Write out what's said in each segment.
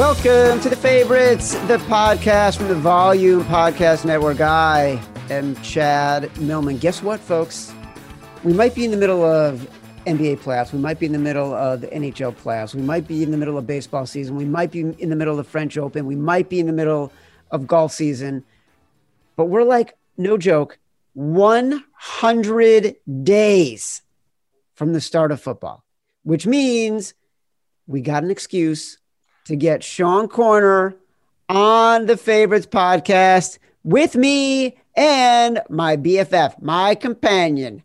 Welcome to the favorites, the podcast from the Volume Podcast Network. I am Chad Millman. Guess what, folks? We might be in the middle of NBA playoffs. We might be in the middle of the NHL playoffs. We might be in the middle of baseball season. We might be in the middle of the French Open. We might be in the middle of golf season. But we're like, no joke, 100 days from the start of football, which means we got an excuse to get Sean Koerner on the Favorites podcast with me and my BFF, my companion,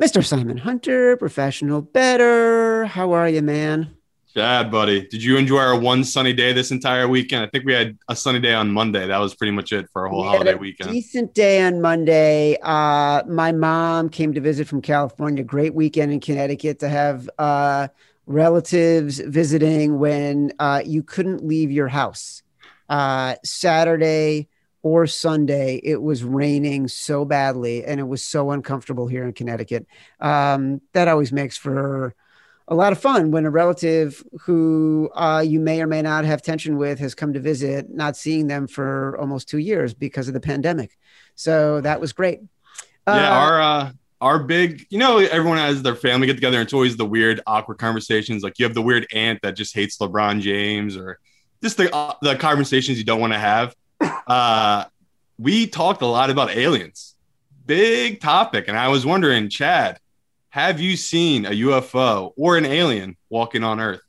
Mr. Simon Hunter, professional better. How are you, man? Chad, buddy. Did you enjoy our one sunny day this entire weekend? I think we had a sunny day on Monday. That was pretty much it for a whole We holiday weekend. Decent day on Monday. Uh, my mom came to visit from California. Great weekend in Connecticut to have uh, relatives visiting when uh, you couldn't leave your house. Uh, Saturday or Sunday, it was raining so badly and it was so uncomfortable here in Connecticut. Um, that always makes for a lot of fun when a relative who uh, you may or may not have tension with has come to visit, not seeing them for almost two years because of the pandemic. So that was great. yeah, Uh, our uh, our big, you know, everyone has their family get together. And it's always the weird, awkward conversations. Like you have the weird aunt that just hates LeBron James, or just the uh, the conversations you don't want to have. Uh, we talked a lot about aliens, big topic, and I was wondering, Chad, have you seen a UFO or an alien walking on Earth?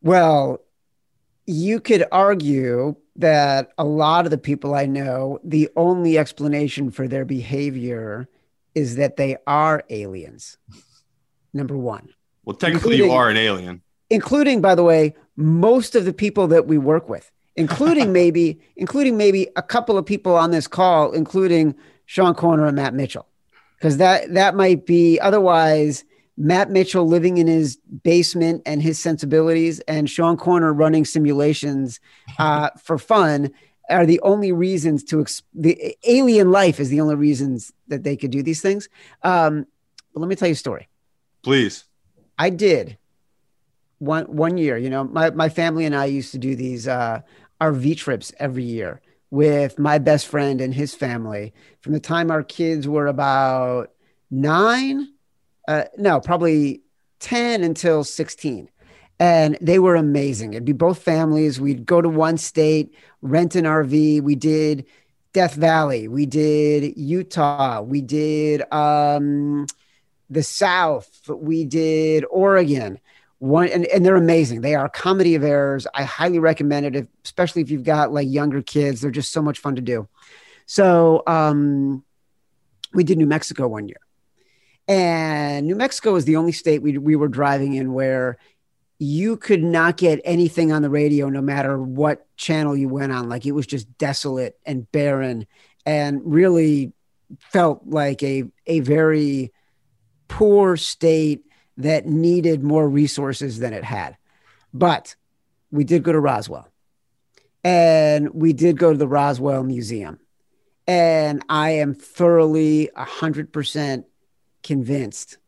Well, you could argue that a lot of the people I know, the only explanation for their behavior is that they are aliens. Number one, Well, technically, you are an alien. including, by the way, most of the people that we work with, including maybe, including maybe a couple of people on this call, including Sean Koerner and Matt Mitchell, because that that might be otherwise. Matt Mitchell living in his basement and his sensibilities, and Sean Koerner running simulations uh, for fun are the only reasons to ex- the alien life is the only reasons that they could do these things. Um, but let me tell you a story. Please. I did one one year. You know, my my family and I used to do these uh, RV trips every year with my best friend and his family. From the time our kids were about nine, uh, no, probably ten until sixteen, and they were amazing. It'd be both families. We'd go to one state, rent an RV. We did Death Valley. We did Utah. We did. Um, the South. We did Oregon. One and, and they're amazing. They are comedy of errors. I highly recommend it, if, especially if you've got like younger kids. They're just so much fun to do. So um, we did New Mexico one year, and New Mexico was the only state we we were driving in where you could not get anything on the radio, no matter what channel you went on. Like it was just desolate and barren, and really felt like a a very poor state that needed more resources than it had. But we did go to Roswell and we did go to the Roswell Museum. And I am thoroughly 100% convinced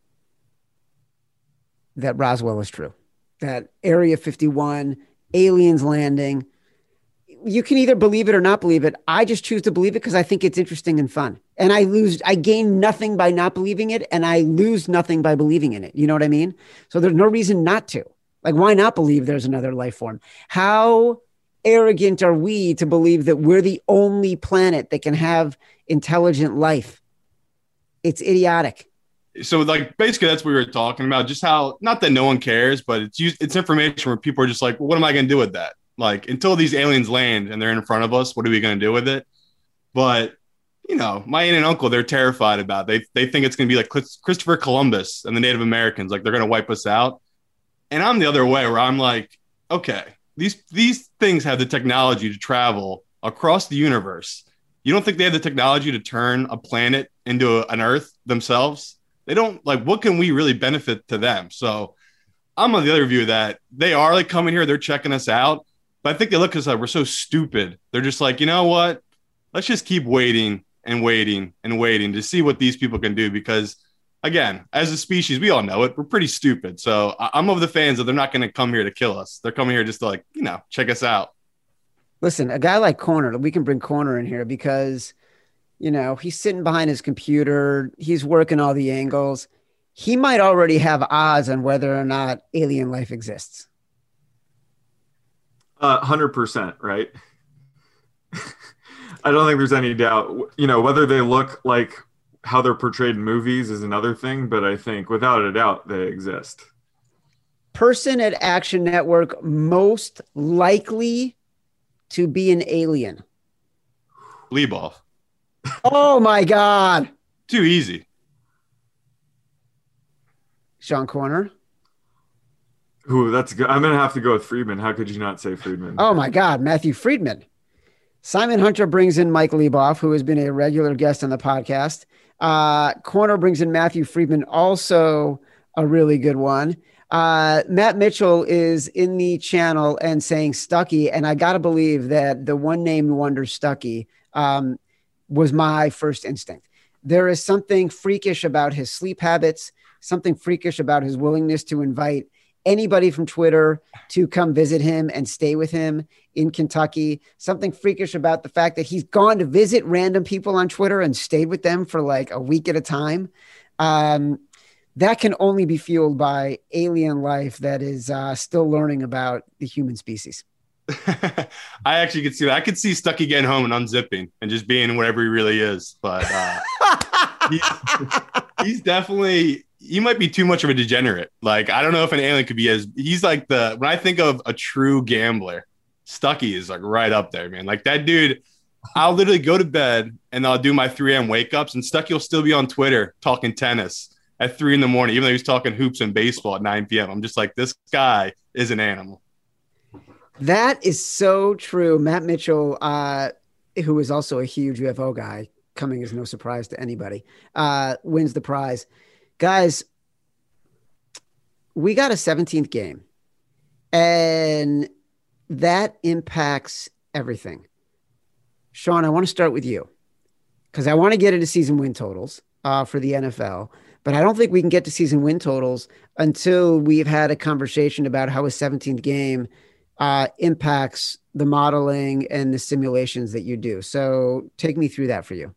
that Roswell is true, that Area 51, aliens landing. You can either believe it or not believe it. I just choose to believe it because I think it's interesting and fun. And I lose, I gain nothing by not believing it, and I lose nothing by believing in it. You know what I mean? So there's no reason not to. Like, why not believe there's another life form? How arrogant are we to believe that we're the only planet that can have intelligent life? It's idiotic. So like basically that's what we were talking about just how not that no one cares but it's used it's information where people are just like well, what am i going to do with that? Like until these aliens land and they're in front of us what are we going to do with it? But you know my aunt and uncle they're terrified about it. they they think it's going to be like christopher columbus and the native americans like they're going to wipe us out. And i'm the other way where i'm like okay these these things have the technology to travel across the universe. You don't think they have the technology to turn a planet into a- an earth themselves they don't like what can we really benefit to them so i'm on the other view that they are like coming here they're checking us out but i think they look at us like we're so stupid they're just like you know what let's just keep waiting and waiting and waiting to see what these people can do because again, as a species, we all know it. We're pretty stupid. So I'm of the fans that they're not going to come here to kill us. They're coming here just to like, you know, check us out. Listen, a guy like Koerner, we can bring Koerner in here because, you know, he's sitting behind his computer. He's working all the angles. He might already have odds on whether or not alien life exists. Uh, 100%, right? I don't think there's any doubt. You know, whether they look like how they're portrayed in movies is another thing, but I think without a doubt they exist. Person at Action Network most likely to be an alien. Leboff. Oh my God. Too easy. Sean Koerner. Ooh, that's good. I'm gonna have to go with Freedman. How could you not say Freedman? Oh my God, Matthew Freedman. Simon Hunter brings in Mike Leboff, who has been a regular guest on the podcast. Uh, Koerner brings in Matthew Freedman, also a really good one. Uh, Matt Mitchell is in the channel and saying Stuckey, and I gotta believe that the one named wonder Stuckey um, was my first instinct. There is something freakish about his sleep habits, something freakish about his willingness to invite anybody from Twitter to come visit him and stay with him in Kentucky. Something freakish about the fact that he's gone to visit random people on Twitter and stayed with them for like a week at a time. Um, that can only be fueled by alien life that is uh, still learning about the human species. I actually could see that. I could see Stuckey getting home and unzipping and just being whatever he really is. But uh, he, he's definitely he might be too much of a degenerate. Like I don't know if an alien could be as he's like the when I think of a true gambler, Stuckey is like right up there, man. Like that dude. I'll literally go to bed and I'll do my 3 a.m. wake ups, and Stuckey will still be on Twitter talking tennis at three in the morning, even though he's talking hoops and baseball at 9 p.m. I'm just like, this guy is an animal. That is so true. Matt Mitchell, uh, who is also a huge UFO guy, coming as no surprise to anybody, uh, wins the prize. Guys, we got a 17th game, and that impacts everything. Sean, I want to start with you because I want to get into season win totals uh, for the NFL. But I don't think we can get to season win totals until we've had a conversation about how a 17th game uh, impacts the modeling and the simulations that you do. So take me through that for you.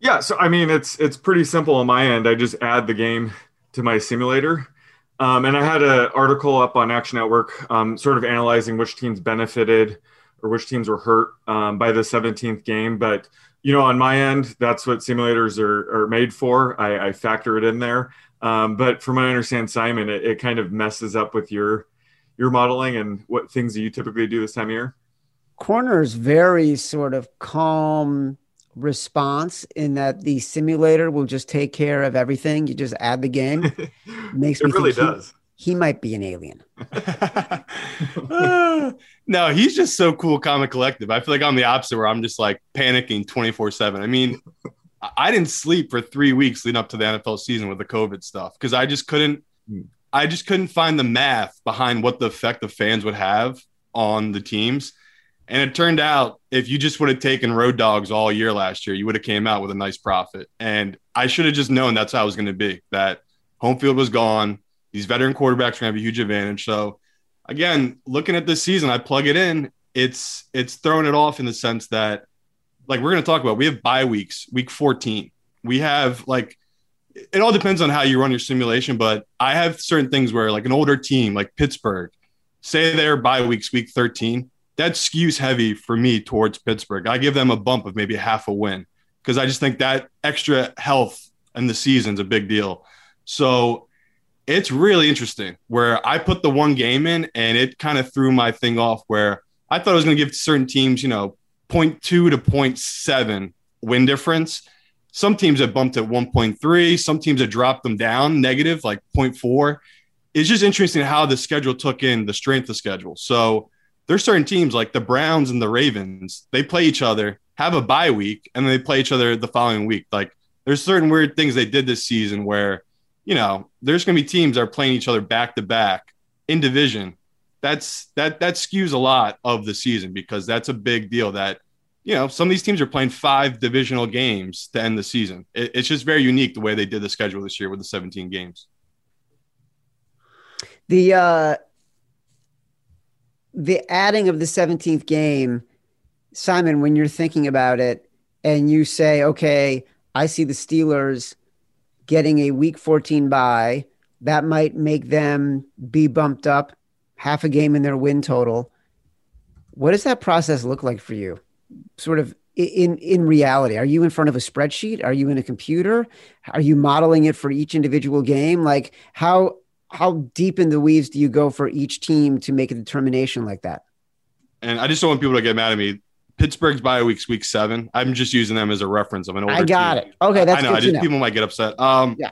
Yeah, so I mean it's it's pretty simple on my end. I just add the game to my simulator. Um, and I had an article up on Action Network, um, sort of analyzing which teams benefited or which teams were hurt um, by the 17th game. But you know, on my end, that's what simulators are, are made for. I, I factor it in there. Um, but from what I understand, Simon, it, it kind of messes up with your your modeling and what things do you typically do this time of year? Koerner's very sort of calm response in that the simulator will just take care of everything. You just add the game. Makes it me really does. He, he might be an alien. no, he's just so cool, calm, and collective. I feel like I'm the opposite, where I'm just like panicking 24 seven. I mean, I didn't sleep for three weeks leading up to the NFL season with the COVID stuff because I just couldn't. Hmm. I just couldn't find the math behind what the effect the fans would have on the teams. And it turned out if you just would have taken road dogs all year last year, you would have came out with a nice profit. And I should have just known that's how it was going to be. That home field was gone. These veteran quarterbacks are going to have a huge advantage. So again, looking at this season, I plug it in. It's it's throwing it off in the sense that, like we're going to talk about, we have bye weeks, week 14. We have like it all depends on how you run your simulation, but I have certain things where like an older team like Pittsburgh, say they're bye weeks, week 13, that skews heavy for me towards Pittsburgh. I give them a bump of maybe half a win because I just think that extra health in the season's a big deal. So it's really interesting where I put the one game in and it kind of threw my thing off where I thought I was going to give certain teams, you know, 0.2 to 0.7 win difference. Some teams have bumped at 1.3, some teams have dropped them down negative, like 0.4. It's just interesting how the schedule took in the strength of schedule. So there's certain teams like the Browns and the Ravens, they play each other, have a bye week, and then they play each other the following week. Like there's certain weird things they did this season where you know, there's going to be teams that are playing each other back to back in division. That's that that skews a lot of the season because that's a big deal. That you know, some of these teams are playing five divisional games to end the season. It, it's just very unique the way they did the schedule this year with the 17 games. The uh, the adding of the 17th game, Simon, when you're thinking about it and you say, okay, I see the Steelers getting a week 14 bye, that might make them be bumped up half a game in their win total. What does that process look like for you? Sort of in in reality, are you in front of a spreadsheet? Are you in a computer? Are you modeling it for each individual game? Like how how deep in the weeds do you go for each team to make a determination like that? And I just don't want people to get mad at me. Pittsburgh's bye week's week seven. I'm just using them as a reference of an older. I got team. it. Okay, that's I know. good I just know. people might get upset. Um, Yeah,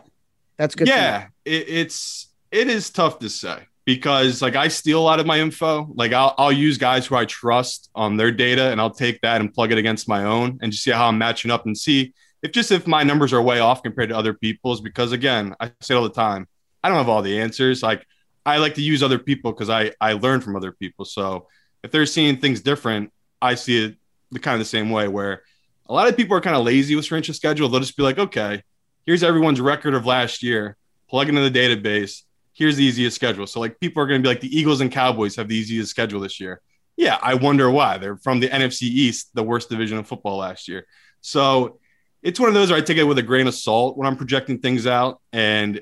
That's good. yeah, it, it's it is tough to say because like I steal a lot of my info. Like I'll I'll use guys who I trust on their data, and I'll take that and plug it against my own, and just see how I'm matching up and see if just if my numbers are way off compared to other people's. Because again, I say it all the time, I don't have all the answers. Like I like to use other people because I I learn from other people. So if they're seeing things different, I see it the kind of the same way. Where a lot of people are kind of lazy with strength of schedule. They'll just be like, okay, here's everyone's record of last year. Plug into the database. Here's the easiest schedule. So like people are going to be like the Eagles and Cowboys have the easiest schedule this year. Yeah, I wonder why. They're from the NFC East, the worst division of football last year. So it's one of those where I take it with a grain of salt when I'm projecting things out. And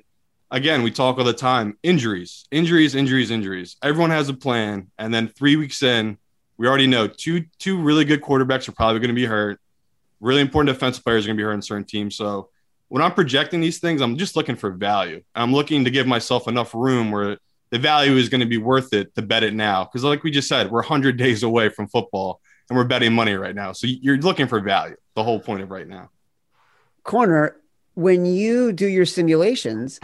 again, we talk all the time injuries, injuries, injuries, injuries. Everyone has a plan. And then three weeks in, we already know two two really good quarterbacks are probably going to be hurt. Really important defensive players are going to be hurt in certain teams. So when I'm projecting these things, I'm just looking for value. I'm looking to give myself enough room where the value is going to be worth it to bet it now. Because, like we just said, we're 100 days away from football and we're betting money right now. So you're looking for value, the whole point of right now. Koerner, when you do your simulations,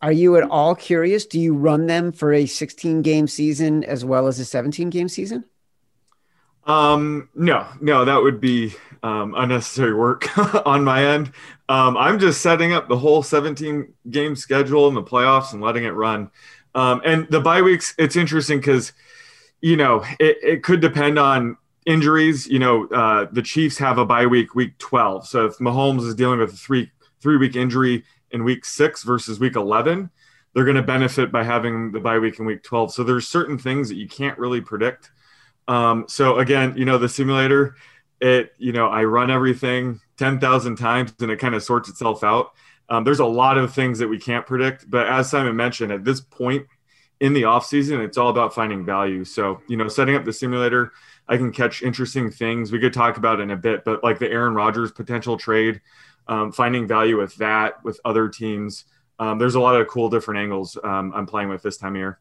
are you at all curious? Do you run them for a 16 game season as well as a 17 game season? Um, no, no, that would be um, unnecessary work on my end. Um, I'm just setting up the whole 17 game schedule and the playoffs and letting it run. Um, and the bye weeks, it's interesting because, you know, it, it could depend on injuries. You know, uh, the Chiefs have a bye week, week 12. So if Mahomes is dealing with a three three week injury in week six versus week 11, they're going to benefit by having the bye week in week 12. So there's certain things that you can't really predict. Um, so again, you know, the simulator, it, you know, I run everything 10,000 times and it kind of sorts itself out. Um, there's a lot of things that we can't predict, but as Simon mentioned, at this point in the off season, it's all about finding value. So, you know, setting up the simulator, I can catch interesting things. We could talk about in a bit, but like the Aaron Rodgers potential trade, um, finding value with that, with other teams. Um, there's a lot of cool different angles um, I'm playing with this time of year.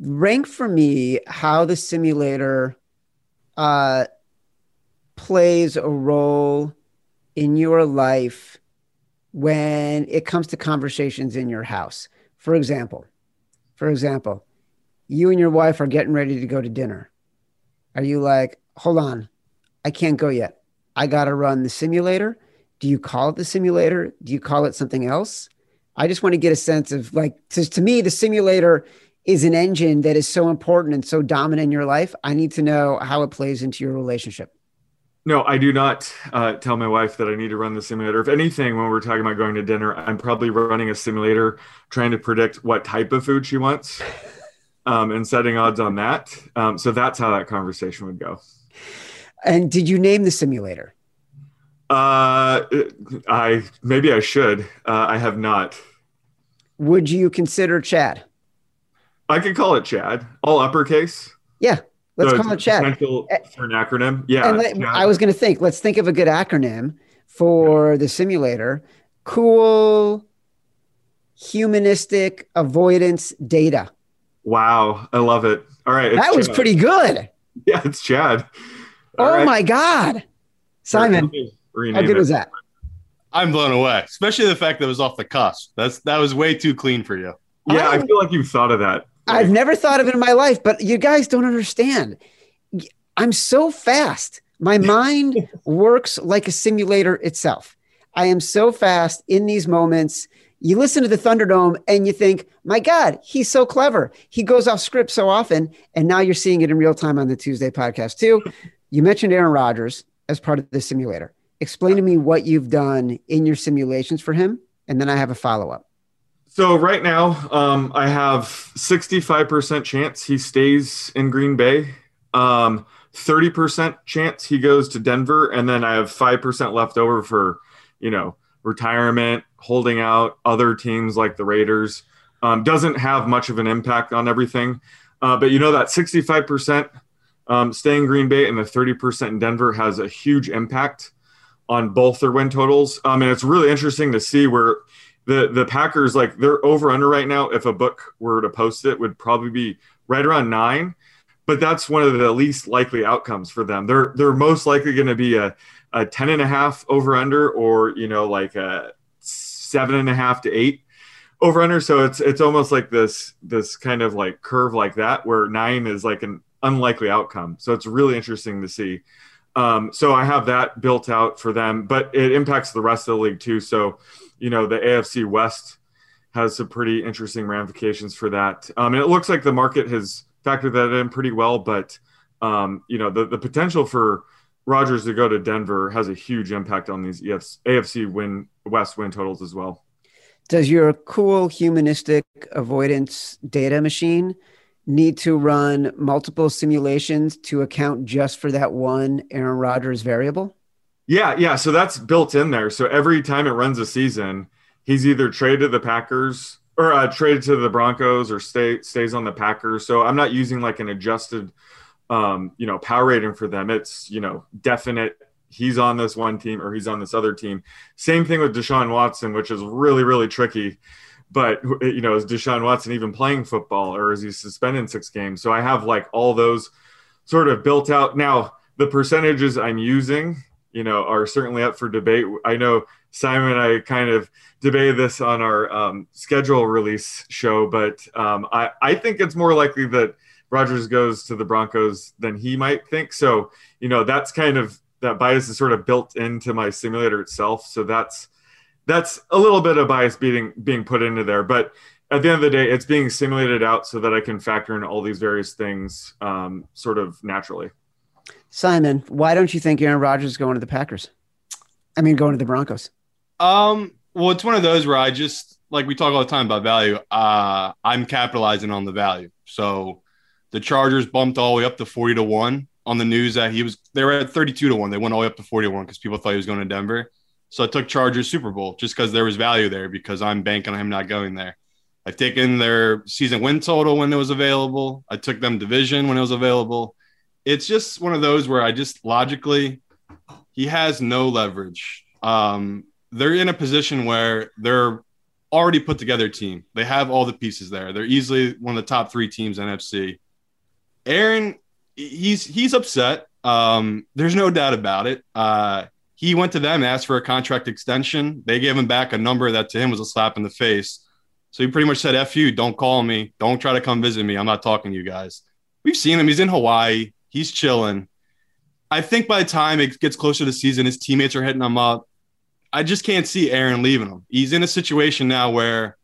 Rank for me how the simulator uh, plays a role in your life when it comes to conversations in your house. For example, for example, you and your wife are getting ready to go to dinner. Are you like, hold on, I can't go yet. I got to run the simulator. Do you call it the simulator? Do you call it something else? I just want to get a sense of like, to, to me, the simulator is an engine that is so important and so dominant in your life. I need to know how it plays into your relationship. No, I do not uh, tell my wife that I need to run the simulator. If anything, when we're talking about going to dinner, I'm probably running a simulator trying to predict what type of food she wants um, and setting odds on that. Um, so that's how that conversation would go. And did you name the simulator? Uh, I maybe I should. Uh, I have not. Would you consider Chad? I could call it Chad, all uppercase. Yeah, let's So call it it's Chad. for an acronym. Yeah, and let- Chad. I was going to think, let's think of a good acronym for the simulator. Cool humanistic avoidance data. Wow, I love it. All right, it's that was Chad. pretty good. Yeah, it's Chad. All oh right. my God. Simon, how good it. was that? I'm blown away, especially the fact that it was off the cusp. That's that was way too clean for you. Yeah, I I'm- feel like you've thought of that. I've never thought of it in my life, but you guys don't understand. I'm so fast. My mind works like a simulator itself. I am so fast in these moments. You listen to the Thunderdome and you think, my God, he's so clever. He goes off script so often. And now you're seeing it in real time on the Tuesday podcast, too. You mentioned Aaron Rodgers. as part of the simulator. Explain to me what you've done in your simulations for him, and then I have a follow up. So right now, um, I have 65% chance he stays in Green Bay, um, 30% chance he goes to Denver, and then I have 5% left over for, you know, retirement, holding out other teams like the Raiders. Um, doesn't have much of an impact on everything. Uh, but you know that 65% um, staying Green Bay and the 30% in Denver has a huge impact on both their win totals. Um, and it's really interesting to see where the the Packers like they're over under right now. If a book were to post it, would probably be right around nine. But that's one of the least likely outcomes for them. They're they're most likely going to be a, a 10 and a half over under or you know like a seven and a half to eight over under. So it's it's almost like this this kind of like curve like that where nine is like an unlikely outcome. So it's really interesting to see. Um, so I have that built out for them, but it impacts the rest of the league too. So, you know, the AFC West has some pretty interesting ramifications for that. Um, and it looks like the market has factored that in pretty well, but um, you know, the, the potential for Rodgers to go to Denver has a huge impact on these AFC win West win totals as well. Does your cool humanistic avoidance data machine need to run multiple simulations to account just for that one Aaron Rodgers variable? Yeah, yeah. So that's built in there. So every time it runs a season, he's either traded to the Packers or uh, traded to the Broncos or stay stays on the Packers. So I'm not using like an adjusted, um, you know, power rating for them. It's you know definite. He's on this one team or he's on this other team. Same thing with Deshaun Watson, which is really really tricky but you know, is Deshaun Watson even playing football, or is he suspended six games? So I have like all those sort of built out. Now the percentages I'm using, you know, are certainly up for debate. I know Simon and I kind of debated this on our um, schedule release show, but um, I I think it's more likely that Rodgers goes to the Broncos than he might think. So you know, that's kind of that bias is sort of built into my simulator itself. So that's that's a little bit of bias being being put into there, but at the end of the day, it's being simulated out so that I can factor in all these various things um, sort of naturally. Simon, why don't you think Aaron Rodgers is going to the Packers? I mean, going to the Broncos. Um, well, it's one of those where I just like we talk all the time about value. Uh, I'm capitalizing on the value. So the Chargers bumped all the way up to 40 to 1 on the news that he was they were at 32 to 1. They went all the way up to 40 to 1 because people thought he was going to Denver. So I took Chargers Super Bowl just because there was value there because I'm banking on him not going there. I've taken their season win total when it was available. I took them division when it was available. It's just one of those where I just logically, he has no leverage. Um, they're in a position where they're already put together team. They have all the pieces there. They're easily one of the top three teams NFC. Aaron, he's he's upset. Um, there's no doubt about it. Uh, he went to them, asked for a contract extension. They gave him back a number that to him was a slap in the face. So he pretty much said, F you, don't call me. Don't try to come visit me. I'm not talking to you guys. We've seen him. He's in Hawaii. He's chilling. I think by the time it gets closer to the season, his teammates are hitting him up. I just can't see Aaron leaving him. He's in a situation now where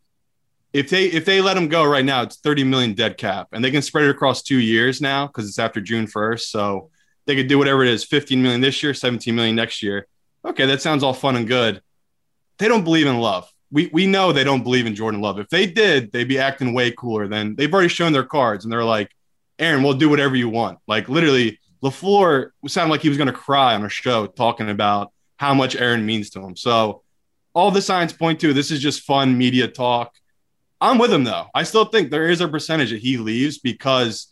if they if they let him go right now, it's 30 million dead cap. And they can spread it across two years now because it's after June 1st. So they could do whatever it is 15 million this year 17 million next year okay that sounds all fun and good they don't believe in love we, we know they don't believe in jordan love if they did they'd be acting way cooler than they've already shown their cards and they're like aaron we'll do whatever you want like literally LaFleur sounded like he was going to cry on a show talking about how much aaron means to him so all the signs point to this is just fun media talk i'm with him though i still think there is a percentage that he leaves because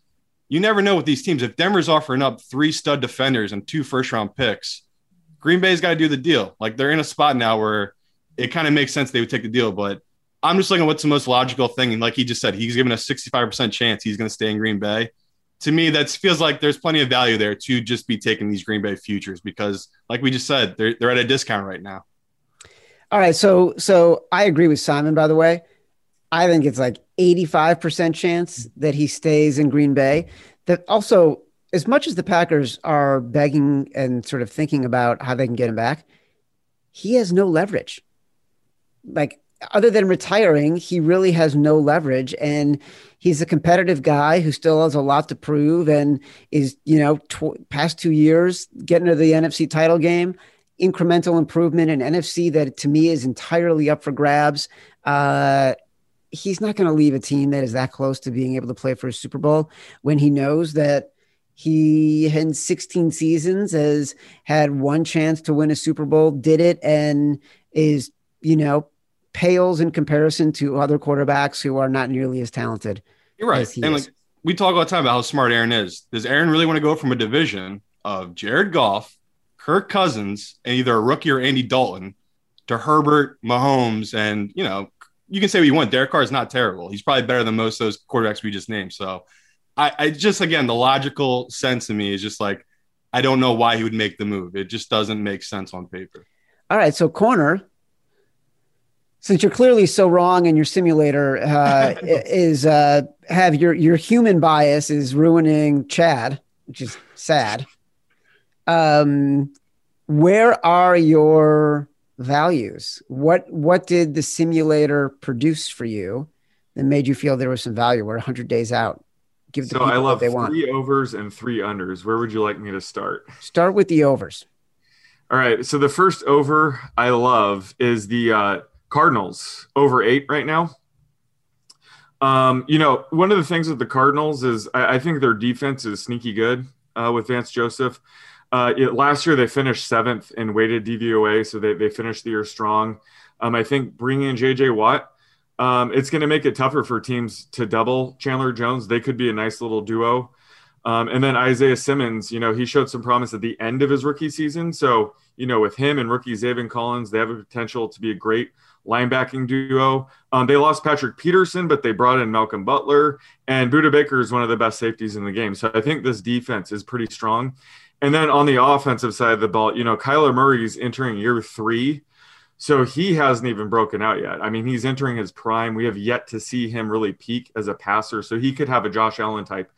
you never know with these teams. If Denver's offering up three stud defenders and two first round picks, Green Bay's got to do the deal. Like they're in a spot now where it kind of makes sense they would take the deal. But I'm just looking at what's the most logical thing. And like he just said, he's given a 65% chance he's going to stay in Green Bay. To me, that feels like there's plenty of value there to just be taking these Green Bay futures because, like we just said, they're, they're at a discount right now. All right. So, so I agree with Simon, by the way. I think it's like 85% chance that he stays in Green Bay. That also, as much as the Packers are begging and sort of thinking about how they can get him back, he has no leverage. Like other than retiring, he really has no leverage. And he's a competitive guy who still has a lot to prove and is, you know, tw- past two years getting to the NFC title game, incremental improvement in NFC that to me is entirely up for grabs. Uh, he's not going to leave a team that is that close to being able to play for a Super Bowl when he knows that he in 16 seasons has had one chance to win a Super Bowl, did it, and is, you know, pales in comparison to other quarterbacks who are not nearly as talented. You're right. And is. like we talk all the time about how smart Aaron is. Does Aaron really want to go from a division of Jared Goff, Kirk Cousins, and either a rookie or Andy Dalton to Herbert, Mahomes, and you know, you can say what you want. Derek Carr is not terrible. He's probably better than most of those quarterbacks we just named. So I, I just again the logical sense to me is just like I don't know why he would make the move. It just doesn't make sense on paper. All right, so Koerner. Since you're clearly so wrong, and your simulator uh, is uh, have your your human bias is ruining Chad, which is sad. Um, where are your values? What what did the simulator produce for you that made you feel there was some value? We're 100 days out give the so I love they want. Three overs and three unders. Where would you like me to start? Start with the overs. All right. So the first over I love is the uh, Cardinals over eight right now. Um, you know, one of the things with the Cardinals is I, I think their defense is sneaky good uh, with Vance Joseph. Uh, it, last year they finished seventh in weighted DVOA, so they, they finished the year strong. Um, I think bringing in JJ Watt um, it's going to make it tougher for teams to double Chandler Jones. They could be a nice little duo. Um, and then Isaiah Simmons, you know, he showed some promise at the end of his rookie season. So, you know, with him and rookie Zaven Collins, they have a potential to be a great linebacking duo. Um, they lost Patrick Peterson, but they brought in Malcolm Butler, and Budda Baker is one of the best safeties in the game. So I think this defense is pretty strong. And then on the offensive side of the ball, you know, Kyler Murray's entering year three so he hasn't even broken out yet. I mean, he's entering his prime. We have yet to see him really peak as a passer. So he could have a Josh Allen type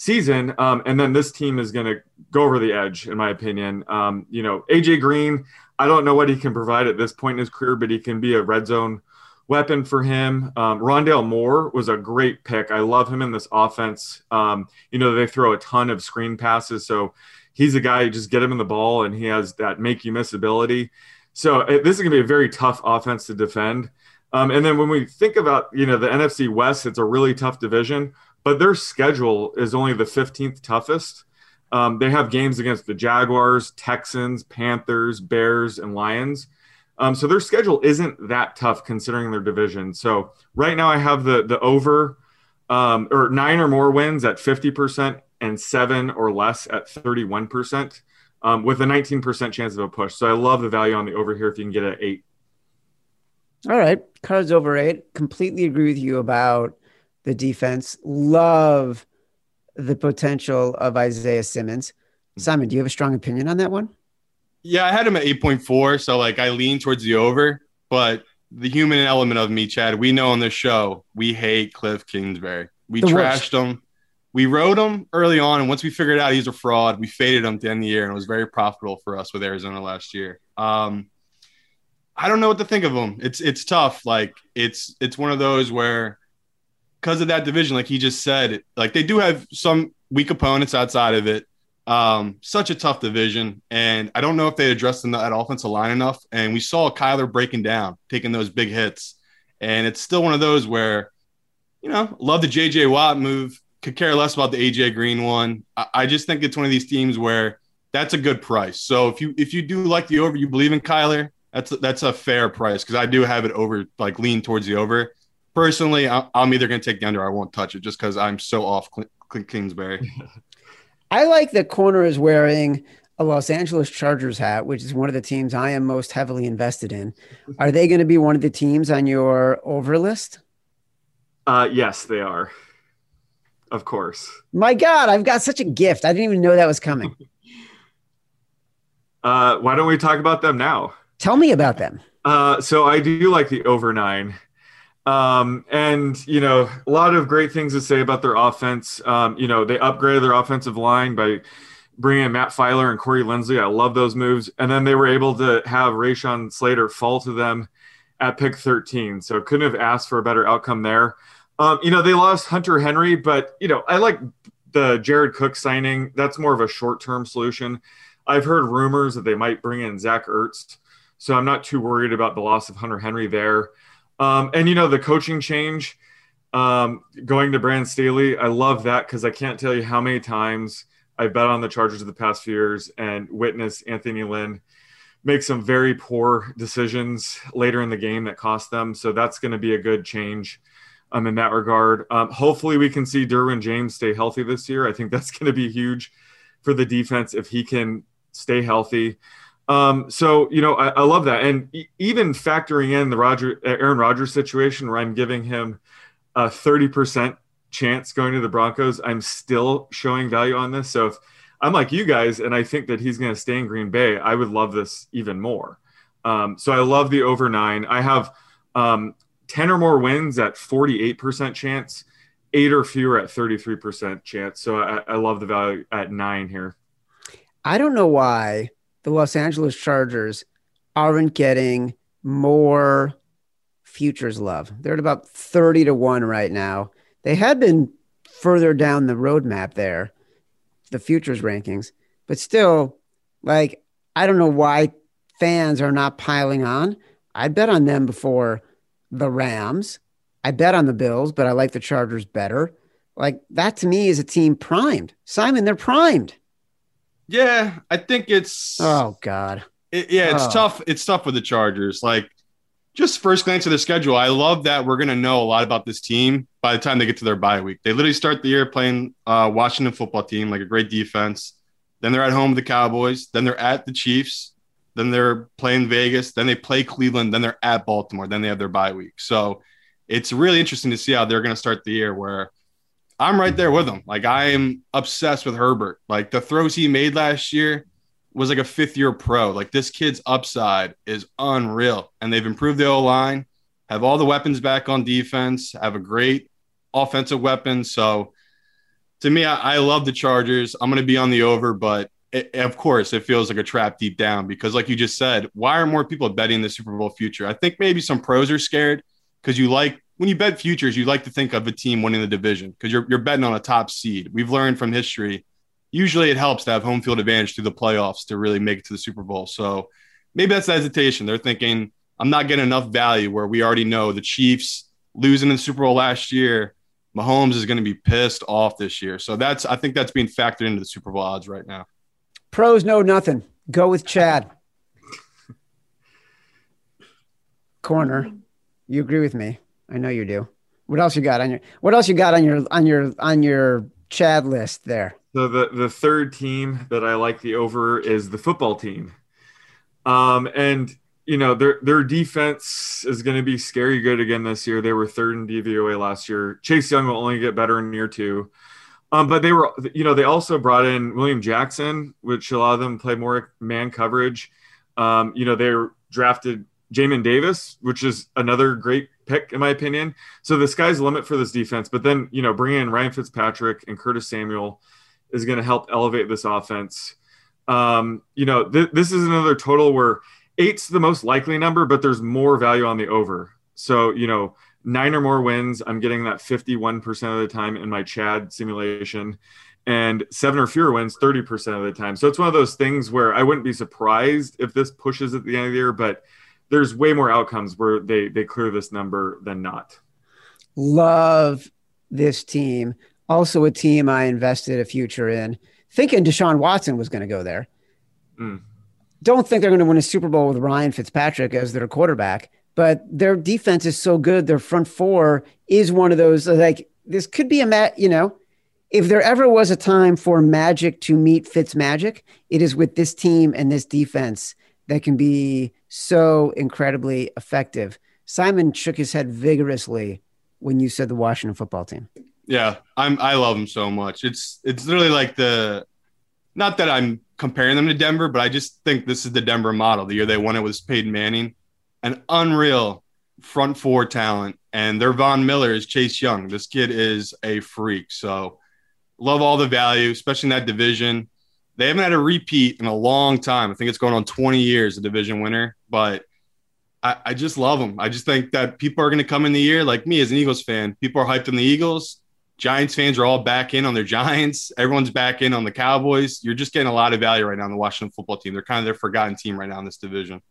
season. Um, and then this team is going to go over the edge, in my opinion. Um, you know, AJ Green, I don't know what he can provide at this point in his career, but he can be a red zone weapon for him. Um, Rondale Moore was a great pick. I love him in this offense. Um, you know, they throw a ton of screen passes. So he's a guy, you just get him in the ball and he has that make you miss ability. So uh, this is going to be a very tough offense to defend. Um, and then when we think about you know the NFC West, it's a really tough division, but their schedule is only the 15th toughest. Um, they have games against the Jaguars, Texans, Panthers, Bears, and Lions. Um, so their schedule isn't that tough considering their division. So right now I have the the over um, or nine or more wins at 50% and seven or less at 31% um, with a 19% chance of a push. So I love the value on the over here if you can get it at eight. All right. Cards over eight. Completely agree with you about the defense. Love the potential of Isaiah Simmons. Simon, do you have a strong opinion on that one? Yeah, I had him at 8.4. So like I lean towards the over, but the human element of me, Chad, we know on this show, we hate Cliff Kingsbury. We the trashed worst. him we rode him early on, and once we figured out he's a fraud, we faded him at the end of the year, and it was very profitable for us with Arizona last year. Um, I don't know what to think of him. It's it's tough. Like it's it's one of those where because of that division, like he just said, like they do have some weak opponents outside of it. Um, such a tough division, and I don't know if they addressed that offensive line enough. And we saw Kyler breaking down, taking those big hits, and it's still one of those where, you know, love the JJ Watt move could care less about the AJ Green one. I, I, just think it's one of these teams where that's a good price. So if you if you do like the over, you believe in Kyler, that's that's a fair price because I do have it over like lean towards the over. Personally, I'm either going to take the under. I won't touch it just because I'm so off Clint Kingsbury. I like that Koerner is wearing a Los Angeles Chargers hat, which is one of the teams I am most heavily invested in. Are they going to be one of the teams on your over list? Uh, yes, they are. Of course. My God, I've got such a gift. I didn't even know that was coming. uh, why don't we talk about them now? Tell me about them. Uh, so I do like the over nine. Um, and you know, a lot of great things to say about their offense. Um, you know, they upgraded their offensive line by bringing in Matt Feiler and Corey Linsley. I love those moves. And then they were able to have Rashawn Slater fall to them at pick 13. So couldn't have asked for a better outcome there. Um, you know, they lost Hunter Henry, but, you know, I like the Jared Cook signing. That's more of a short term solution. I've heard rumors that they might bring in Zach Ertz. So I'm not too worried about the loss of Hunter Henry there. Um, and, you know, the coaching change um, going to Brandon Staley, I love that because I can't tell you how many times I've bet on the Chargers of the past few years and witnessed Anthony Lynn make some very poor decisions later in the game that cost them. So that's going to be a good change um, in that regard. Um, hopefully, we can see Derwin James stay healthy this year. I think that's going to be huge for the defense if he can stay healthy. Um, so you know, I, I love that, and even factoring in the Roger Aaron Rodgers situation, where I'm giving him a 30% chance going to the Broncos, I'm still showing value on this. So if I'm like you guys, and I think that he's going to stay in Green Bay. I would love this even more. Um, so I love the over nine. I have um, 10 or more wins at 48% chance, eight or fewer at 33% chance. So I, I love the value at nine here. I don't know why the Los Angeles Chargers aren't getting more futures love. They're at about 30 to 1 right now. They had been further down the roadmap there the futures rankings, but still, like, I don't know why fans are not piling on. I bet on them before the Rams. I bet on the Bills, but I like the Chargers better. Like, that to me is a team primed. Simon, they're primed. Yeah, I think it's. Oh, God. It, yeah, it's oh. tough. It's tough with the Chargers. Like, just first glance at the schedule, I love that we're going to know a lot about this team by the time they get to their bye week. They literally start the year playing uh, Washington football team, like a great defense. Then they're at home with the Cowboys. Then they're at the Chiefs. Then they're playing Vegas. Then they play Cleveland. Then they're at Baltimore. Then they have their bye week. So it's really interesting to see how they're going to start the year. Where I'm right there with them. Like I am obsessed with Herbert. Like the throws he made last year was like a fifth year pro. Like this kid's upside is unreal. And they've improved the O line, have all the weapons back on defense, have a great offensive weapon. So to me, I, I love the Chargers. I'm going to be on the over, but it, of course, it feels like a trap deep down because, like you just said, why are more people betting the Super Bowl future? I think maybe some pros are scared because you like when you bet futures, you like to think of a team winning the division because you're, you're betting on a top seed. We've learned from history usually it helps to have home field advantage through the playoffs to really make it to the Super Bowl. So maybe that's the hesitation. They're thinking, I'm not getting enough value where we already know the Chiefs losing in the Super Bowl last year. Mahomes is going to be pissed off this year. So that's, I think that's being factored into the Super Bowl odds right now. Pros know nothing. Go with Chad. Koerner. You agree with me. I know you do. What else you got on your, what else you got on your, on your, on your Chad list there? So the the third team that I like the over is the football team, um, and you know their their defense is going to be scary good again this year. They were third in DVOA last year. Chase Young will only get better in year two, um, but they were you know they also brought in William Jackson, which allowed them to play more man coverage. Um, you know they drafted Jamin Davis, which is another great pick in my opinion. So the sky's the limit for this defense. But then you know bringing in Ryan Fitzpatrick and Curtis Samuel is going to help elevate this offense. Um, you know, th- this is another total where eight's the most likely number, but there's more value on the over. So, you know, nine or more wins, I'm getting that 51% of the time in my Chad simulation, and seven or fewer wins 30% of the time. So it's one of those things where I wouldn't be surprised if this pushes at the end of the year, but there's way more outcomes where they they clear this number than not. Love this team also a team I invested a future in, thinking Deshaun Watson was going to go there. Mm. Don't think they're going to win a Super Bowl with Ryan Fitzpatrick as their quarterback, but their defense is so good. Their front four is one of those like this could be a mat. You know, if there ever was a time for magic to meet Fitz magic, it is with this team and this defense that can be so incredibly effective. Simon shook his head vigorously when you said the Washington football team. Yeah, I'm. I love them so much. It's it's literally like the, not that I'm comparing them to Denver, but I just think this is the Denver model. The year they won it was Peyton Manning, an unreal front four talent, and their Von Miller is Chase Young. This kid is a freak. So love all the value, especially in that division. They haven't had a repeat in a long time. I think it's going on 20 years, a division winner, but I, I just love them. I just think that people are going to come in the year like me as an Eagles fan. People are hyped on the Eagles. Giants fans are all back in on their Giants. Everyone's back in on the Cowboys. You're just getting a lot of value right now in the Washington football team. They're kind of their forgotten team right now in this division.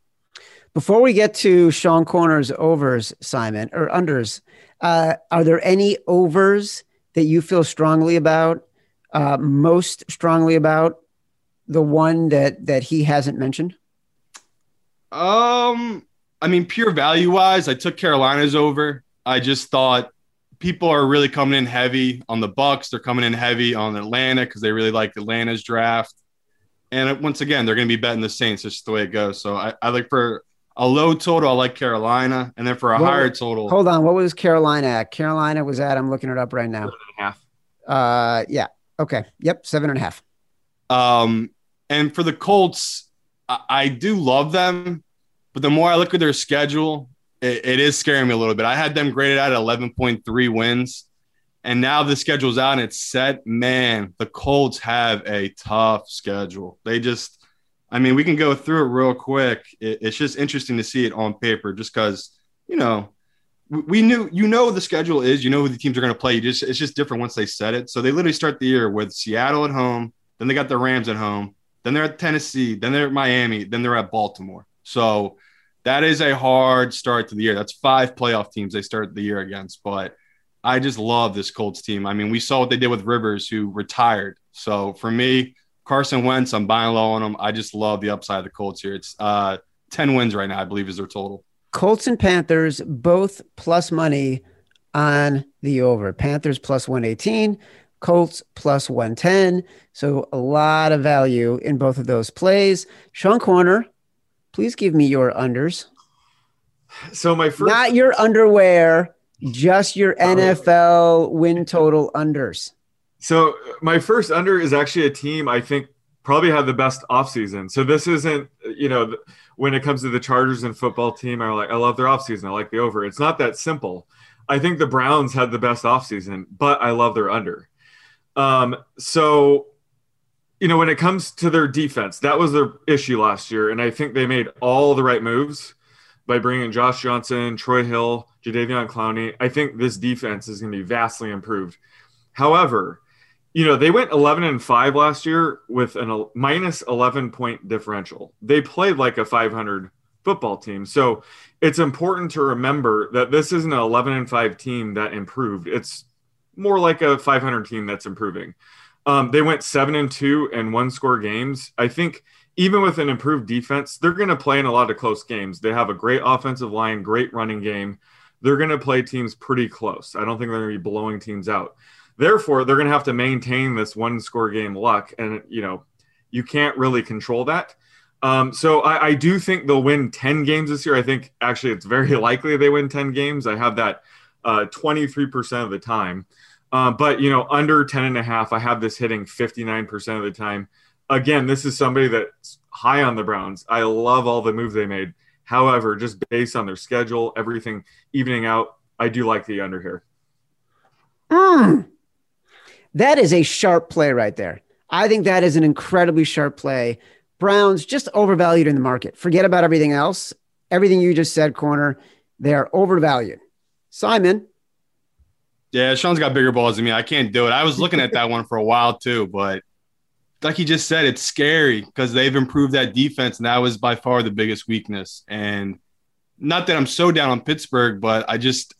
Before we get to Sean Koerner's overs, Simon, or unders, uh, are there any overs that you feel strongly about, uh, most strongly about? The one that that he hasn't mentioned. Um, I mean, pure value wise, I took Carolina's over. I just thought people are really coming in heavy on the Bucks. They're coming in heavy on Atlanta because they really like Atlanta's draft. And once again, they're going to be betting the Saints. It's just the way it goes. So I, I like for a low total, I like Carolina, and then for a higher total, hold on. What was Carolina at? Carolina was at. I'm looking it up right now. Seven and a half. Uh, yeah. Okay. Yep. Seven and a half. Um, and for the Colts, I, I do love them, but the more I look at their schedule, it, it is scaring me a little bit. I had them graded at 11.3 wins, and now the schedule's out and it's set. Man, the Colts have a tough schedule. They just, I mean, we can go through it real quick. It, it's just interesting to see it on paper, just because you know we knew you know the schedule is you know who the teams are going to play you just it's just different once they set it so they literally start the year with seattle at home then they got the rams at home then they're at tennessee then they're at miami then they're at baltimore. So that is a hard start to the year. That's five playoff teams they start the year against but i just love this colts team. I mean we saw what they did with rivers who retired. So for me carson wentz i'm buying low on him. i just love the upside of the colts here. It's uh 10 wins right now i believe is their total. Colts and Panthers both plus money on the over. Panthers plus 118, Colts plus 110. So a lot of value in both of those plays. Sean Koerner, please give me your unders. So my first, Not your underwear, just your oh, NFL win total unders. so my first under is actually a team I think probably had the best offseason. So this isn't, you know, when it comes to the Chargers and football team, I'm like, I love their offseason. I like the over. It's not that simple. I think the Browns had the best offseason, but I love their under. Um, so, you know, when it comes to their defense, that was their issue last year. And I think they made all the right moves by bringing Josh Johnson, Troy Hill, Jadeveon Clowney. I think this defense is going to be vastly improved. However, you know, they went 11 and 5 last year with a minus 11 point differential. They played like a 500 football team. So it's important to remember that this isn't an 11 and 5 team that improved. It's more like a 500 team that's improving. Um, they went 7 and 2 and one score games. I think even with an improved defense, they're going to play in a lot of close games. They have a great offensive line, great running game. They're going to play teams pretty close. I don't think they're going to be blowing teams out. Therefore, they're going to have to maintain this one score game luck. And, you know, you can't really control that. Um, so I, I, do think they'll win 10 games this year. I think actually it's very likely they win 10 games. I have that uh, 23% of the time. Uh, but, you know, under 10 and a half, I have this hitting 59% of the time. Again, this is somebody that's high on the Browns. I love all the moves they made. However, just based on their schedule, everything evening out, I do like the under here. Mm. That is a sharp play right there. I think that is an incredibly sharp play. Browns just overvalued in the market. Forget about everything else. Everything you just said, Koerner, they are overvalued. Simon. Yeah, Sean's got bigger balls than me. I can't do it. I was looking at that one for a while too, but like he just said, it's scary because they've improved that defense, and that was by far the biggest weakness. And not that I'm so down on Pittsburgh, but I just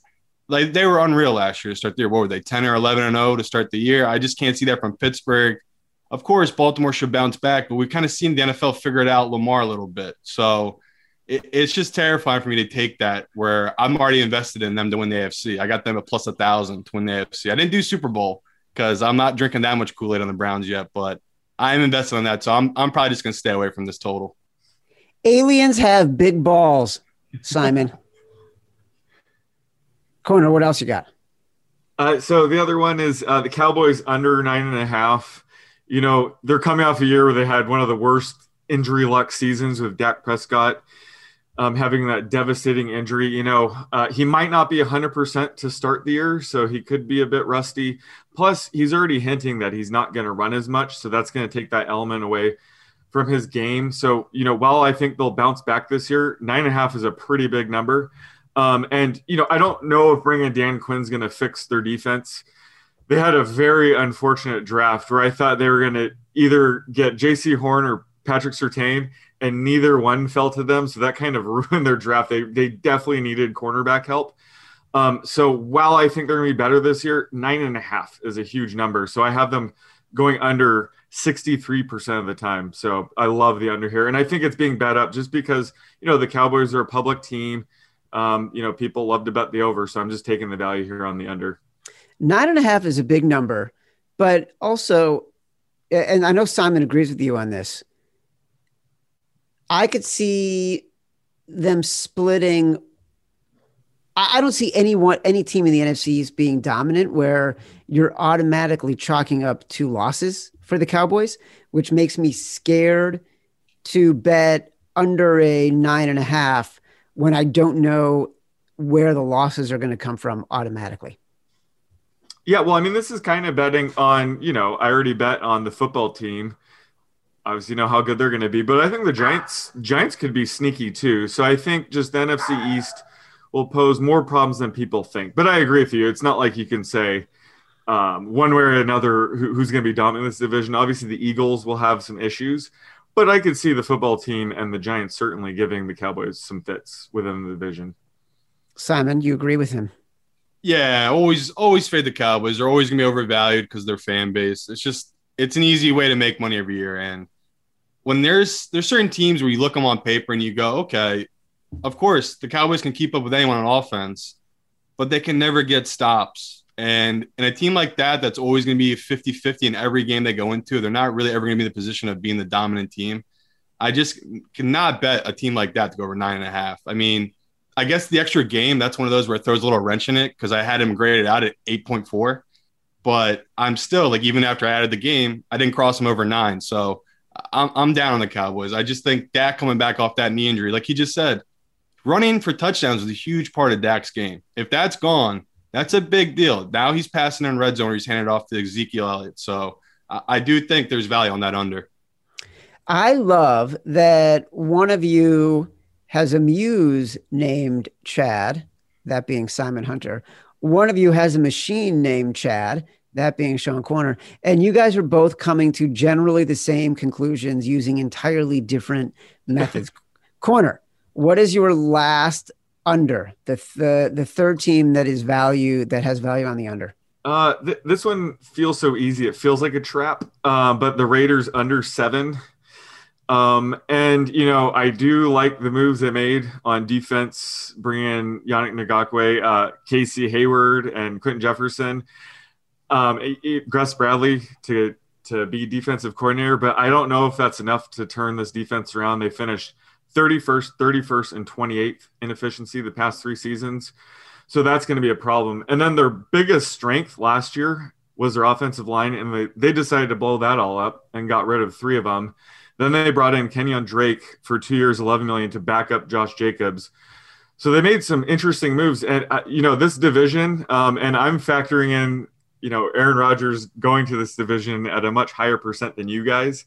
like they were unreal last year to start the year. What were they, 10 or 11 and 0 to start the year? I just can't see that from Pittsburgh. Of course, Baltimore should bounce back, but we've kind of seen the NFL figure it out Lamar a little bit. So it, it's just terrifying for me to take that where I'm already invested in them to win the AFC. I got them at plus a thousand to win the AFC. I didn't do Super Bowl because I'm not drinking that much Kool Aid on the Browns yet, but I am invested in that. So I'm, I'm probably just going to stay away from this total. Aliens have big balls, Simon. Koerner, what else you got? Uh, so the other one is uh, the Cowboys under nine and a half. You know, they're coming off a year where they had one of the worst injury luck seasons with Dak Prescott um, having that devastating injury. You know, uh, he might not be 100% to start the year, so he could be a bit rusty. Plus, he's already hinting that he's not going to run as much, so that's going to take that element away from his game. So, you know, while I think they'll bounce back this year, nine and a half is a pretty big number. Um, and, you know, I don't know if bringing Dan Quinn's going to fix their defense. They had a very unfortunate draft where I thought they were going to either get Jaycee Horn or Patrick Surtain, and neither one fell to them. So that kind of ruined their draft. They, they definitely needed cornerback help. Um, so while I think they're going to be better this year, nine and a half is a huge number. So I have them going under 63% of the time. So I love the under here. And I think it's being bet up just because, you know, the Cowboys are a public team. Um, you know, people love to bet the over. So I'm just taking the value here on the under. Nine and a half is a big number, but also, and I know Simon agrees with you on this. I could see them splitting. I don't see anyone, any team in the NFC is being dominant where you're automatically chalking up two losses for the Cowboys, which makes me scared to bet under a nine and a half when I don't know where the losses are going to come from automatically. Yeah, well, I mean, this is kind of betting on, you know, I already bet on the football team. Obviously, know how good they're going to be, but I think the Giants Giants could be sneaky too. So I think just the NFC East will pose more problems than people think. But I agree with you. It's not like you can say um, one way or another who, who's going to be dominant in this division. Obviously, the Eagles will have some issues, but I could see the football team and the Giants certainly giving the Cowboys some fits within the division. Simon, you agree with him? Yeah, always always fade the Cowboys. They're always gonna be overvalued because their fan base. It's just it's an easy way to make money every year. And when there's there's certain teams where you look them on paper and you go, okay, of course the Cowboys can keep up with anyone on offense, but they can never get stops. And in a team like that, that's always going to be 50 50 in every game they go into, they're not really ever going to be in the position of being the dominant team. I just cannot bet a team like that to go over nine and a half. I mean, I guess the extra game, that's one of those where it throws a little wrench in it because I had him graded out at 8.4. But I'm still like, even after I added the game, I didn't cross him over nine. So I'm, I'm down on the Cowboys. I just think Dak coming back off that knee injury, like he just said, running for touchdowns was a huge part of Dak's game. If that's gone, that's a big deal. Now he's passing in red zone. He's handed off to Ezekiel Elliott. So I, I do think there's value on that under. I love that one of you has a muse named Chad, that being Simon Hunter. One of you has a machine named Chad, that being Sean Koerner. And you guys are both coming to generally the same conclusions using entirely different methods. Koerner, what is your last under the, the the third team that is value that has value on the under? Uh, th- this one feels so easy. It feels like a trap. Uh, but the Raiders under seven um, and you know, I do like the moves they made on defense, bringing in Yannick Ngakoue, uh, Casey Hayward, and Quinton Jefferson, um, Gus Bradley to to be defensive coordinator. But I don't know if that's enough to turn this defense around. They finished 31st, 31st, and 28th in efficiency the past three seasons, so that's going to be a problem. And then their biggest strength last year was their offensive line, and they they decided to blow that all up and got rid of three of them. Then they brought in Kenyan Drake for two years, 11 million to back up Josh Jacobs. So they made some interesting moves, and uh, you know this division, um, and I'm factoring in, you know, Aaron Rodgers going to this division at a much higher percent than you guys.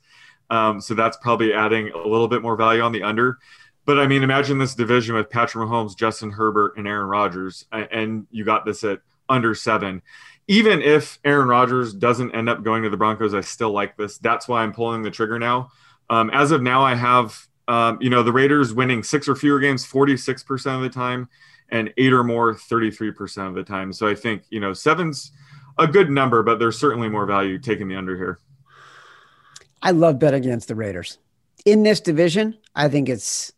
Um, so that's probably adding a little bit more value on the under. But I mean, imagine this division with Patrick Mahomes, Justin Herbert, and Aaron Rodgers, and you got this at under seven. Even if Aaron Rodgers doesn't end up going to the Broncos, I still like this. That's why I'm pulling the trigger now. Um, as of now, I have um, you know the Raiders winning six or fewer games 46% of the time, and eight or more 33% of the time. So I think you know seven's a good number, but there's certainly more value taking the under here. I love bet against the Raiders in this division. I think it's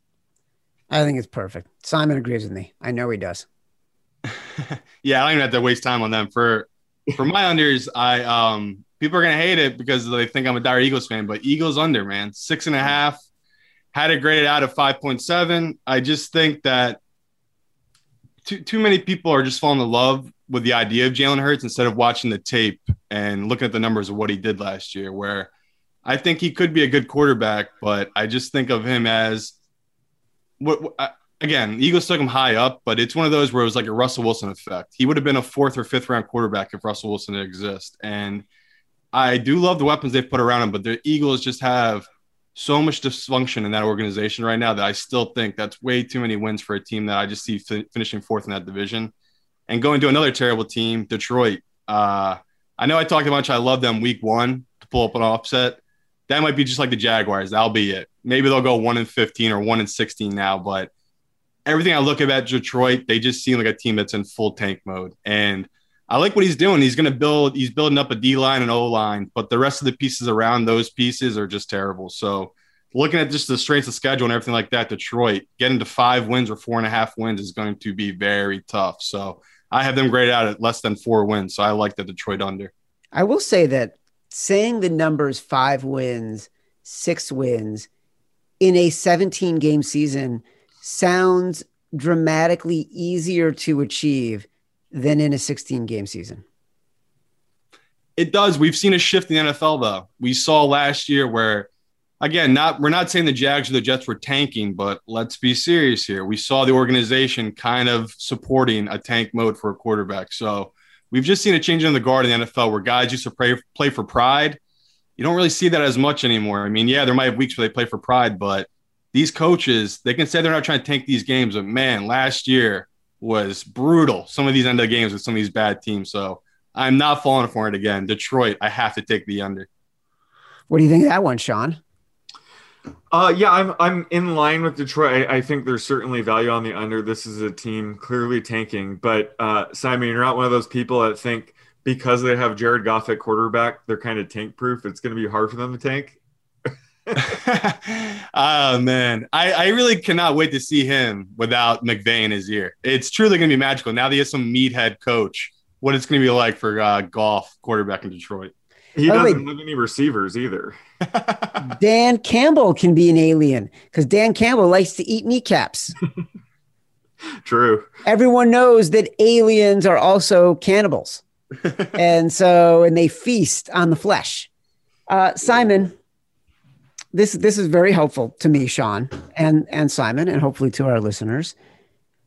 I think it's perfect. Simon agrees with me. I know he does. yeah, I don't even have to waste time on them for for my unders. I um people are gonna hate it because they think I'm a dire Eagles fan, but Eagles under, man, six and a mm-hmm. half. Had it graded out of 5.7. I just think that too too many people are just falling in love with the idea of Jalen Hurts instead of watching the tape and looking at the numbers of what he did last year. Where I think he could be a good quarterback, but I just think of him as what. what again, Eagles took him high up, but it's one of those where it was like a Russell Wilson effect. He would have been a fourth or fifth round quarterback if Russell Wilson didn't exist. And I do love the weapons they've put around him, but the Eagles just have so much dysfunction in that organization right now that I still think that's way too many wins for a team that I just see fi- finishing fourth in that division. And going to another terrible team, Detroit. Uh, I know I talked a bunch. I love them week one to pull up an offset. That might be just like the Jaguars. That'll be it. Maybe they'll go one and fifteen or one and sixteen now. But everything I look at about Detroit, they just seem like a team that's in full tank mode. And I like what he's doing. He's going to build. He's building up a D line and O line, but the rest of the pieces around those pieces are just terrible. So, looking at just the strengths of schedule and everything like that, Detroit getting to five wins or four and a half wins is going to be very tough. So, I have them graded out at less than four wins. So, I like the Detroit under. I will say that saying the numbers five wins, six wins in a 17 game season sounds dramatically easier to achieve than in a 16 game season. It does. We've seen a shift in the NFL though. We saw last year where again, not we're not saying the Jags or the Jets were tanking, but let's be serious here. We saw the organization kind of supporting a tank mode for a quarterback. So we've just seen a change in the guard in the NFL where guys used to play, play for pride. You don't really see that as much anymore. I mean, yeah, there might have weeks where they play for pride, but these coaches, they can say they're not trying to tank these games, but man, last year was brutal. Some of these end of games with some of these bad teams. So I'm not falling for it again. Detroit, I have to take the under. What do you think of that one, Sean? Uh, yeah, I'm I'm in line with Detroit. I, I, think there's certainly value on the under. This is a team clearly tanking, but uh, Simon, you're not one of those people that think because they have Jared Goff at quarterback, they're kind of tank proof. It's going to be hard for them to tank. oh man, I, I really cannot wait to see him without McVay in his ear. It's truly going to be magical. Now that he has some meathead coach, what it's going to be like for uh, Goff quarterback in Detroit. He oh, doesn't have any receivers either. Dan Campbell can be an alien because Dan Campbell likes to eat kneecaps. True. Everyone knows that aliens are also cannibals. and so, and they feast on the flesh. Uh, Simon, this this is very helpful to me, Sean, and and Simon, and hopefully to our listeners.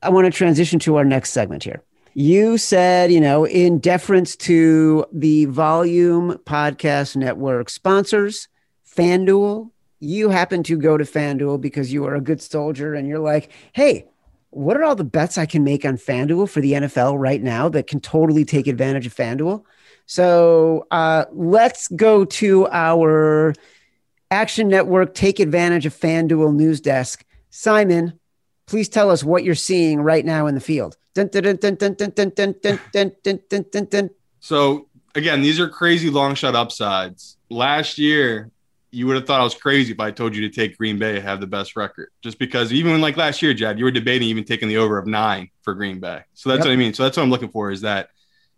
I want to transition to our next segment here. You said, you know, in deference to the Volume Podcast Network sponsors, FanDuel, you happen to go to FanDuel because you are a good soldier and you're like, hey, what are all the bets I can make on FanDuel for the NFL right now that can totally take advantage of FanDuel? So uh, let's go to our Action Network take advantage of FanDuel news desk. Simon, please tell us what you're seeing right now in the field. So again, these are crazy long shot upsides. Last year, you would have thought I was crazy if I told you to take Green Bay have the best record. Just because even like last year, Chad, you were debating even taking the over of nine for Green Bay. So that's yep. what I mean. So that's what I'm looking for is that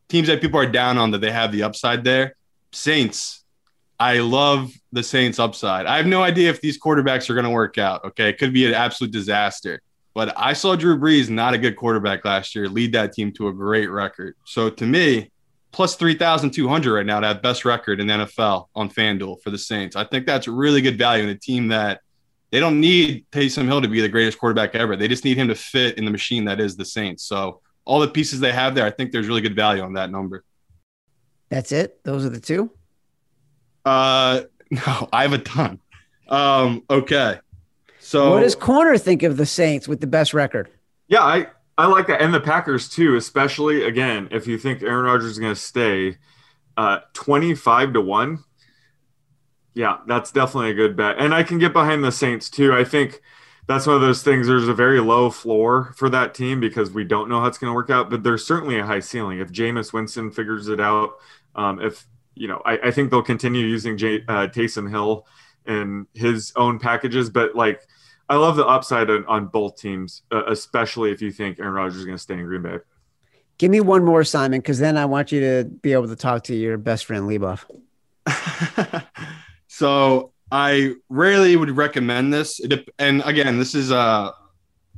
teams that people are down on that they have the upside there. Saints, I love the Saints upside. I have no idea if these quarterbacks are going to work out. Okay. It could be an absolute disaster. But I saw Drew Brees, not a good quarterback last year, lead that team to a great record. So to me, plus 3,200 right now to have best record in NFL on FanDuel for the Saints. I think that's really good value in a team that they don't need Taysom Hill to be the greatest quarterback ever. They just need him to fit in the machine that is the Saints. So all the pieces they have there, I think there's really good value on that number. That's it. Those are the two. Uh, no, I have a ton. Um, okay. So what does Koerner think of the Saints with the best record? Yeah, I, I like that. And the Packers too, especially again, if you think Aaron Rodgers is going to stay uh, 25 to 1. Yeah, that's definitely a good bet. And I can get behind the Saints too. I think that's one of those things. There's a very low floor for that team because we don't know how it's going to work out, but there's certainly a high ceiling. If Jameis Winston figures it out, um, if you know, I, I think they'll continue using J, uh, Taysom Hill and his own packages, but like I love the upside on, on both teams, uh, especially if you think Aaron Rodgers is going to stay in Green Bay. Give me one more, Simon, because then I want you to be able to talk to your best friend Leboff. so I rarely would recommend this, and again, this is uh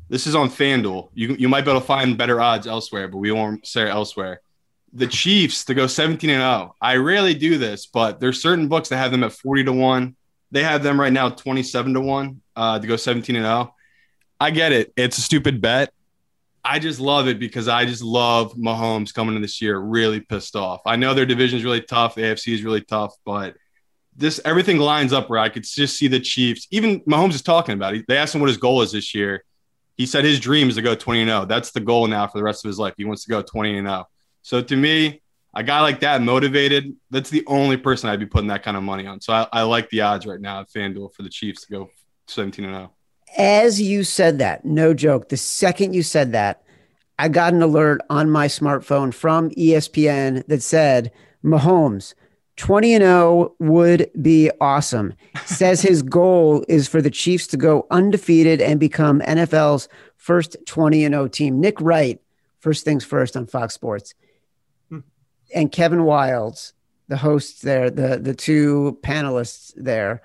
this is on FanDuel. You you might be able to find better odds elsewhere, but we won't say elsewhere the Chiefs to go 17 and 0. I rarely do this, but there's certain books that have them at 40 to 1. They have them right now 27 to 1 uh, to go 17 and 0. I get it. It's a stupid bet. I just love it because I just love Mahomes coming in this year really pissed off. I know their division is really tough. The AFC is really tough, but this everything lines up where I could just see the Chiefs. Even Mahomes is talking about it. They asked him what his goal is this year. He said his dream is to go 20 and 0. That's the goal now for the rest of his life. He wants to go 20 and 0. So to me, a guy like that motivated, that's the only person I'd be putting that kind of money on. So I, I like the odds right now at FanDuel for the Chiefs to go 17 and 0. As you said that, no joke, the second you said that, I got an alert on my smartphone from ESPN that said Mahomes 20 and 0 would be awesome. Says his goal is for the Chiefs to go undefeated and become NFL's first 20 and 0 team. Nick Wright, first things first on Fox Sports. And Kevin Wildes, the hosts there, the the two panelists there.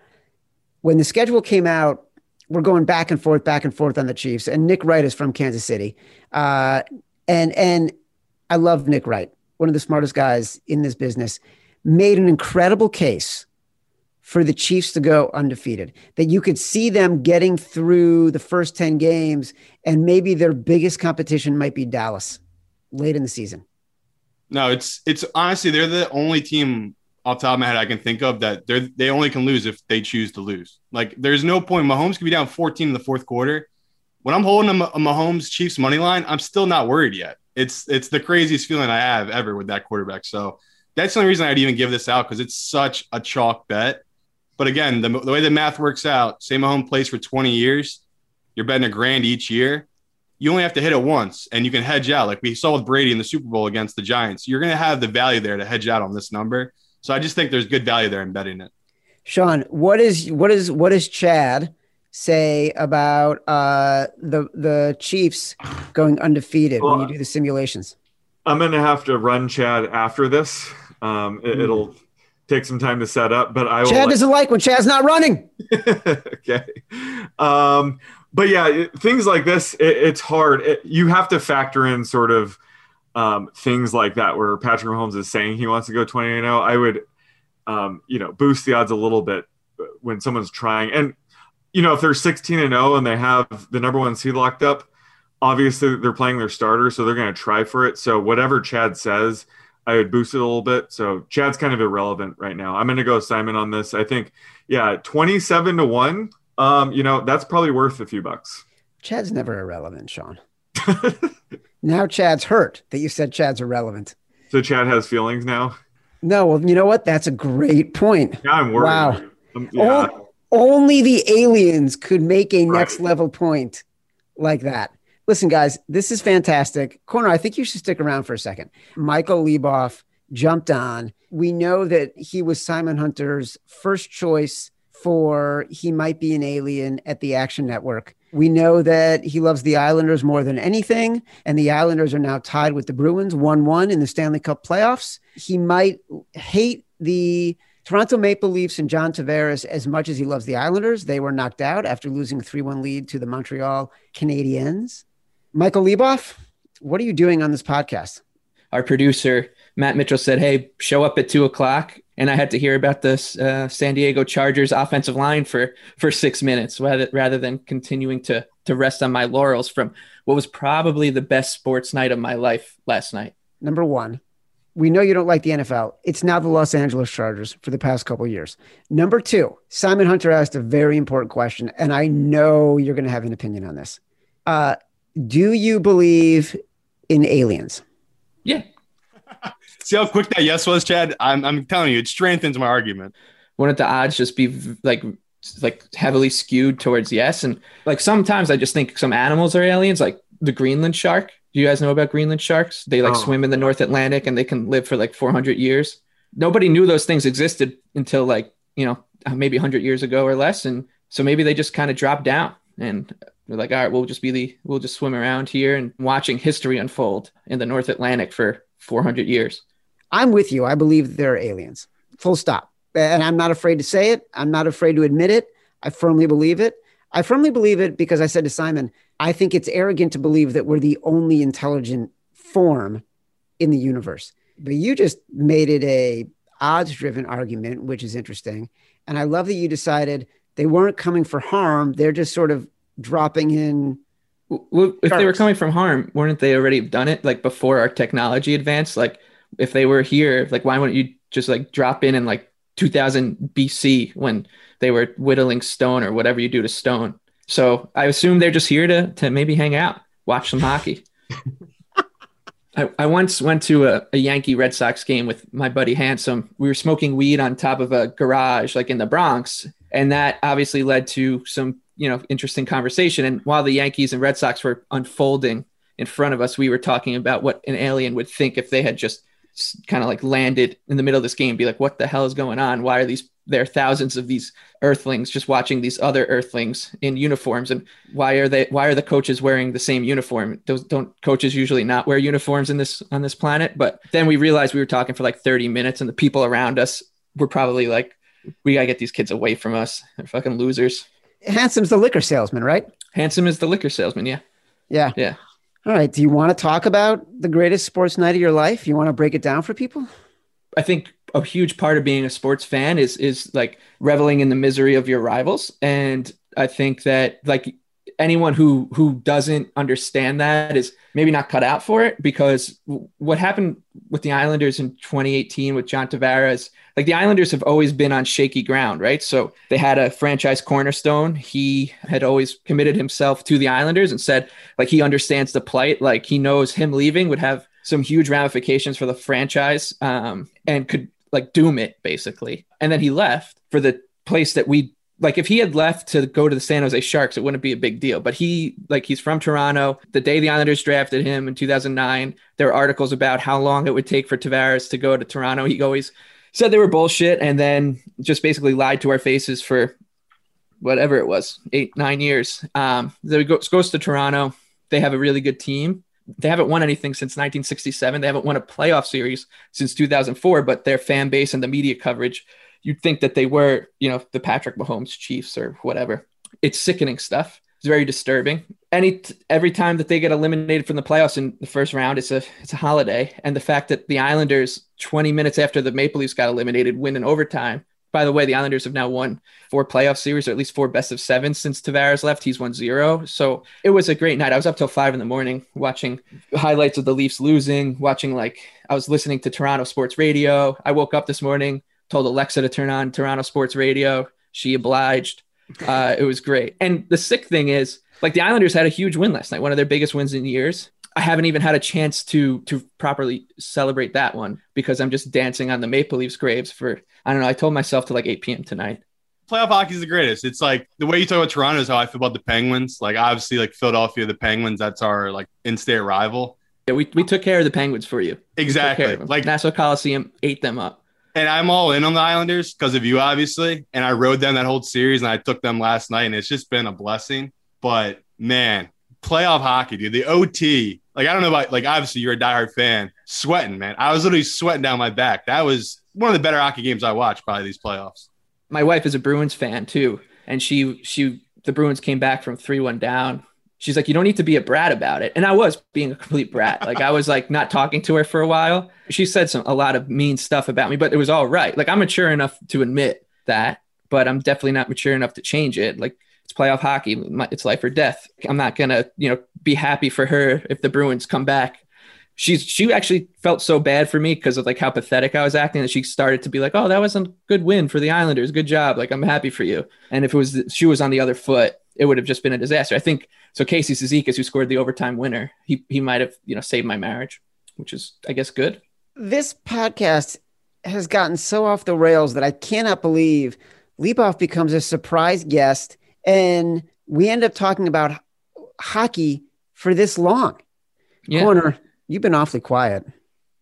When the schedule came out, we're going back and forth, back and forth on the Chiefs. And Nick Wright is from Kansas City. Uh, and and I love Nick Wright, one of the smartest guys in this business made an incredible case for the Chiefs to go undefeated. That you could see them getting through the first 10 games, and maybe their biggest competition might be Dallas late in the season. No, it's it's honestly they're the only team off top of my head I can think of that they they only can lose if they choose to lose. Like there's no point. Mahomes could be down 14 in the fourth quarter. When I'm holding a, a Mahomes Chiefs money line, I'm still not worried yet. It's it's the craziest feeling I have ever with that quarterback. So that's the only reason I'd even give this out because it's such a chalk bet. But again, the, the way the math works out, say Mahomes plays for 20 years, you're betting a grand each year. You only have to hit it once and you can hedge out. Like we saw with Brady in the Super Bowl against the Giants. You're going to have the value there to hedge out on this number. So I just think there's good value there in betting it. Sean, what is what is what does Chad say about uh, the the Chiefs going undefeated well, when you do the simulations? I'm going to have to run Chad after this. Um, it, will take some time to set up, but I will Chad doesn't like when Chad's not running. okay. Um, but yeah, things like this, it, it's hard. It, you have to factor in sort of um, things like that where Patrick Mahomes is saying he wants to go 20 and 0. I would, um, you know, boost the odds a little bit when someone's trying. And, you know, if they're 16 and 0 and they have the number one seed locked up, obviously they're playing their starter, so they're going to try for it. So whatever Chad says, I would boost it a little bit. So Chad's kind of irrelevant right now. I'm going to go Simon on this. I think, yeah, 27 to 1. Um, you know, that's probably worth a few bucks. Chad's never irrelevant, Sean. now Chad's hurt that you said Chad's irrelevant. So Chad has feelings now? No, well, you know what? That's a great point. Yeah, I'm worried. Wow. Um, yeah. O- only the aliens could make a next level point like that. Listen, guys, this is fantastic. Koerner, I think you should stick around for a second. Michael Leboff jumped on. We know that he was Simon Hunter's first choice for he might be an alien at the Action Network. We know that he loves the Islanders more than anything, and the Islanders are now tied with the Bruins 1 1 in the Stanley Cup playoffs. He might hate the Toronto Maple Leafs and John Tavares as much as he loves the Islanders. They were knocked out after losing 3 1 lead to the Montreal Canadiens. Michael Leboff, what are you doing on this podcast? Our producer, Matt Mitchell, said, Hey, show up at two o'clock. And I had to hear about this uh, San Diego Chargers offensive line for, for six minutes rather, rather than continuing to, to rest on my laurels from what was probably the best sports night of my life last night. Number one, we know you don't like the NFL. It's now the Los Angeles Chargers for the past couple years. Number two, Simon Hunter asked a very important question, and I know you're going to have an opinion on this. Uh, do you believe in aliens? Yeah. See how quick that yes was, Chad? I'm, I'm telling you, it strengthens my argument. Wouldn't the odds just be like like heavily skewed towards yes? And like sometimes I just think some animals are aliens, like the Greenland shark. Do you guys know about Greenland sharks? They like oh. swim in the North Atlantic and they can live for like 400 years. Nobody knew those things existed until like, you know, maybe 100 years ago or less. And so maybe they just kind of dropped down. And we're like, all right, we'll just be the, we'll just swim around here and watching history unfold in the North Atlantic for 400 years. I'm with you. I believe there are aliens. Full stop. And I'm not afraid to say it. I'm not afraid to admit it. I firmly believe it. I firmly believe it because I said to Simon, I think it's arrogant to believe that we're the only intelligent form in the universe. But you just made it a odds driven argument, which is interesting. And I love that you decided they weren't coming for harm. They're just sort of dropping in. Well, if they were coming from harm, weren't they already done it like before our technology advanced? Like if they were here, like why wouldn't you just like drop in and like 2000 BC when they were whittling stone or whatever you do to stone. So I assume they're just here to to maybe hang out, watch some hockey. I, I once went to a, a Yankee Red Sox game with my buddy Handsome. We were smoking weed on top of a garage, like in the Bronx, and that obviously led to some you know interesting conversation. And while the Yankees and Red Sox were unfolding in front of us, we were talking about what an alien would think if they had just kind of like landed in the middle of this game, be like, "What the hell is going on? Why are these there are thousands of these earthlings just watching these other earthlings in uniforms and why are they why are the coaches wearing the same uniform? Those, don't coaches usually not wear uniforms in this on this planet? But then we realized we were talking for like 30 minutes and the people around us were probably like we gotta get these kids away from us. They're fucking losers. Handsome's the liquor salesman right? Handsome is the liquor salesman yeah. Yeah. Yeah all right do you want to talk about the greatest sports night of your life? You want to break it down for people? I think a huge part of being a sports fan is is like reveling in the misery of your rivals. And i think that like anyone who who doesn't understand that is maybe not cut out for it because what happened with the Islanders in 2018 with John Tavares, like the Islanders have always been on shaky ground, right? So they had a franchise cornerstone. He had always committed himself to the Islanders and said like he understands the plight, like he knows him leaving would have some huge ramifications for the franchise um, and could like doom it basically. And then he left for the place that we like if he had left to go to the San Jose Sharks, it wouldn't be a big deal. But he like he's from Toronto. The day the Islanders drafted him in 2009, there were articles about how long it would take for Tavares to go to Toronto. He always said they were bullshit and then just basically lied to our faces for whatever it was, eight, nine years. Um, so he goes, goes to Toronto. They have a really good team they haven't won anything since 1967. They haven't won a playoff series since 2004, but their fan base and the media coverage, you'd think that they were, you know, the Patrick Mahomes Chiefs or whatever. It's sickening stuff. It's very disturbing. Any every time that they get eliminated from the playoffs in the first round, it's a it's a holiday. And the fact that the Islanders, 20 minutes after the Maple Leafs got eliminated, win in overtime by the way, the Islanders have now won four playoff series, or at least four best of seven since Tavares left. He's won zero. So it was a great night. I was up till five in the morning watching highlights of the Leafs losing, watching like I was listening to Toronto sports radio. I woke up this morning, told Alexa to turn on Toronto sports radio. She obliged. Uh, it was great. And the sick thing is, like the Islanders had a huge win last night, one of their biggest wins in years. I haven't even had a chance to to properly celebrate that one because I'm just dancing on the Maple Leafs graves for I don't know. I told myself to like 8 p.m. tonight. Playoff hockey is the greatest. It's like the way you talk about Toronto is how I feel about the Penguins. Like obviously, like Philadelphia, the Penguins, that's our like in-state rival. Yeah, we, we took care of the Penguins for you. Exactly. Like Nassau Coliseum ate them up. And I'm all in on the Islanders because of you, obviously. And I rode them that whole series, and I took them last night, and it's just been a blessing. But man, playoff hockey, dude. The OT, like I don't know about like obviously you're a diehard fan, sweating, man. I was literally sweating down my back. That was one of the better hockey games I watched probably these playoffs. My wife is a Bruins fan too, and she she the Bruins came back from three one down. She's like, you don't need to be a brat about it, and I was being a complete brat. Like I was like not talking to her for a while. She said some a lot of mean stuff about me, but it was all right. Like I'm mature enough to admit that, but I'm definitely not mature enough to change it. Like it's playoff hockey. It's life or death. I'm not gonna, you know, be happy for her if the Bruins come back. She's she actually felt so bad for me because of like how pathetic I was acting that she started to be like, "Oh, that was a good win for the Islanders. Good job. Like I'm happy for you." And if it was she was on the other foot, it would have just been a disaster. I think so. Casey Cizikas, who scored the overtime winner, he he might have you know saved my marriage, which is I guess good. This podcast has gotten so off the rails that I cannot believe Leboff becomes a surprise guest and we end up talking about hockey for this long. Yeah. Koerner, you've been awfully quiet.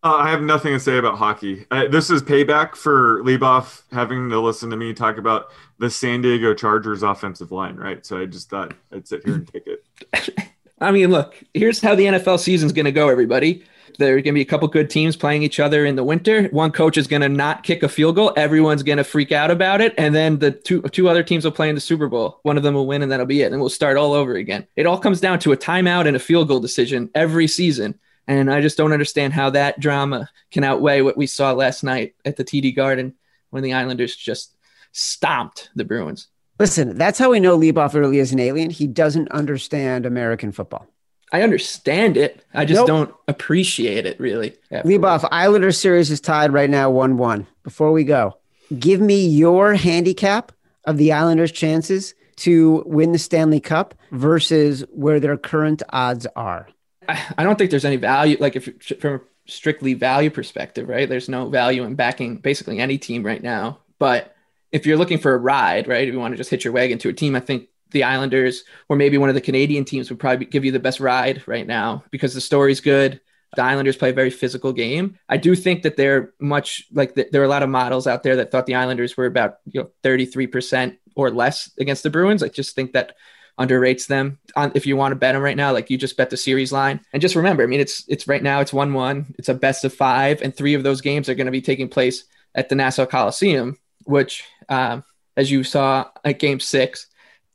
Uh, I have nothing to say about hockey. Uh, this is payback for Leboff having to listen to me talk about the San Diego Chargers offensive line, right? So I just thought I'd sit here and take it. I mean, look, here's how the NFL season's going to go, everybody. There are going to be a couple good teams playing each other in the winter. One coach is going to not kick a field goal. Everyone's going to freak out about it. And then the two, two other teams will play in the Super Bowl. One of them will win, and that'll be it. And we'll start all over again. It all comes down to a timeout and a field goal decision every season. And I just don't understand how that drama can outweigh what we saw last night at the TD Garden when the Islanders just stomped the Bruins. Listen, that's how we know Leboff really is an alien. He doesn't understand American football. I understand it. I just nope. don't appreciate it really. Afterwards. Leboff, Islander series is tied right now 1 1. Before we go, Give me your handicap of the Islanders' chances to win the Stanley Cup versus where their current odds are. I don't think there's any value. Like if from a strictly value perspective, right? There's no value in backing basically any team right now. But if you're looking for a ride, right? If you want to just hit your wagon to a team, I think the Islanders or maybe one of the Canadian teams would probably give you the best ride right now because the story's good. The Islanders play a very physical game. I do think that they're much like the, there are a lot of models out there that thought the Islanders were about you know 33% or less against the Bruins. I just think that underrates them. On if you want to bet them right now, like you just bet the series line. And just remember, I mean, it's it's right now it's one one. It's a best of five, and three of those games are going to be taking place at the Nassau Coliseum, which, um, as you saw at Game Six,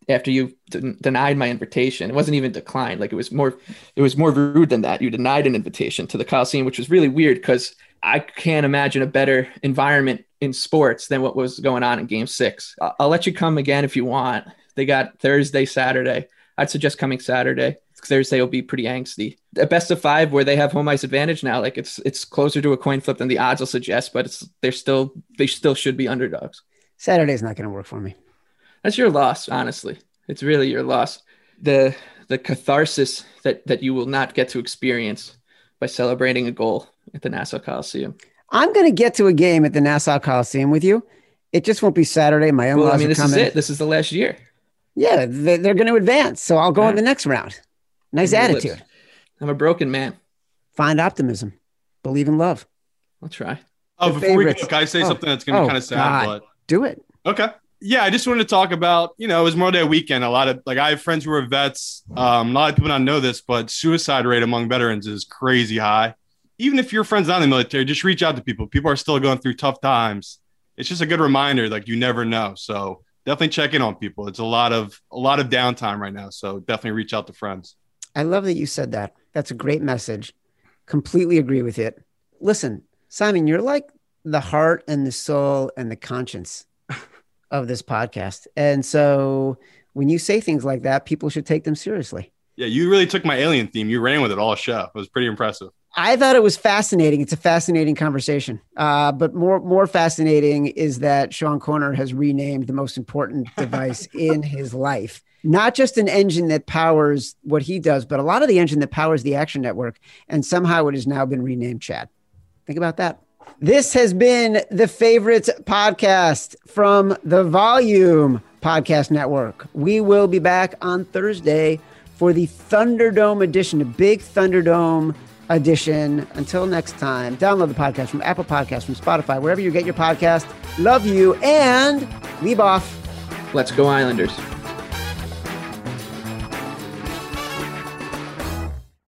after you d- denied my invitation, it wasn't even declined. Like it was more, it was more rude than that. You denied an invitation to the Coliseum, which was really weird because I can't imagine a better environment in sports than what was going on in Game Six. I'll, I'll let you come again if you want they got Thursday, Saturday. I'd suggest coming Saturday. Thursday will be pretty angsty. A best of five where they have home ice advantage now. Like it's it's closer to a coin flip than the odds will suggest, but it's they're still they still should be underdogs. Saturday's not going to work for me. That's your loss, honestly. It's really your loss. The the catharsis that that you will not get to experience by celebrating a goal at the Nassau Coliseum. I'm going to get to a game at the Nassau Coliseum with you. It just won't be Saturday. My in-laws well, I mean, this is it. This is the last year. Yeah, they, are going to advance. So I'll go on the next round. Nice attitude. I'm a broken man. Find optimism. Believe in love. I'll try. Oh, before favorites. we go, can I say oh. something that's going to be oh, kind of sad? God. But do it. Okay. Yeah, I just wanted to talk about, you know, it was Memorial Day a weekend. A lot of like I have friends who are vets. Um, a lot of people don't know this, but suicide rate among veterans is crazy high. Even if your friend's not in the military, just reach out to people. People are still going through tough times. It's just a good reminder, like you never know. So definitely check in on people. It's a lot of a lot of downtime right now, so definitely reach out to friends. I love that you said that. That's a great message. Completely agree with it. Listen, Simon, you're like the heart and the soul and the conscience of this podcast. And so when you say things like that, people should take them seriously. Yeah, you really took my alien theme. You ran with it all show. It was pretty impressive. I thought it was fascinating. It's a fascinating conversation. Uh, but more more fascinating is that Sean Koerner has renamed the most important device in his life. Not just an engine that powers what he does, but a lot of the engine that powers the Action Network. And somehow it has now been renamed Chad. Think about that. This has been the Favorites podcast from the Volume Podcast Network. We will be back on Thursday for the Thunderdome edition, a big Thunderdome edition. Until next time, download the podcast from Apple Podcasts, from Spotify, wherever you get your podcast. Love you and leave off. Let's go, Islanders.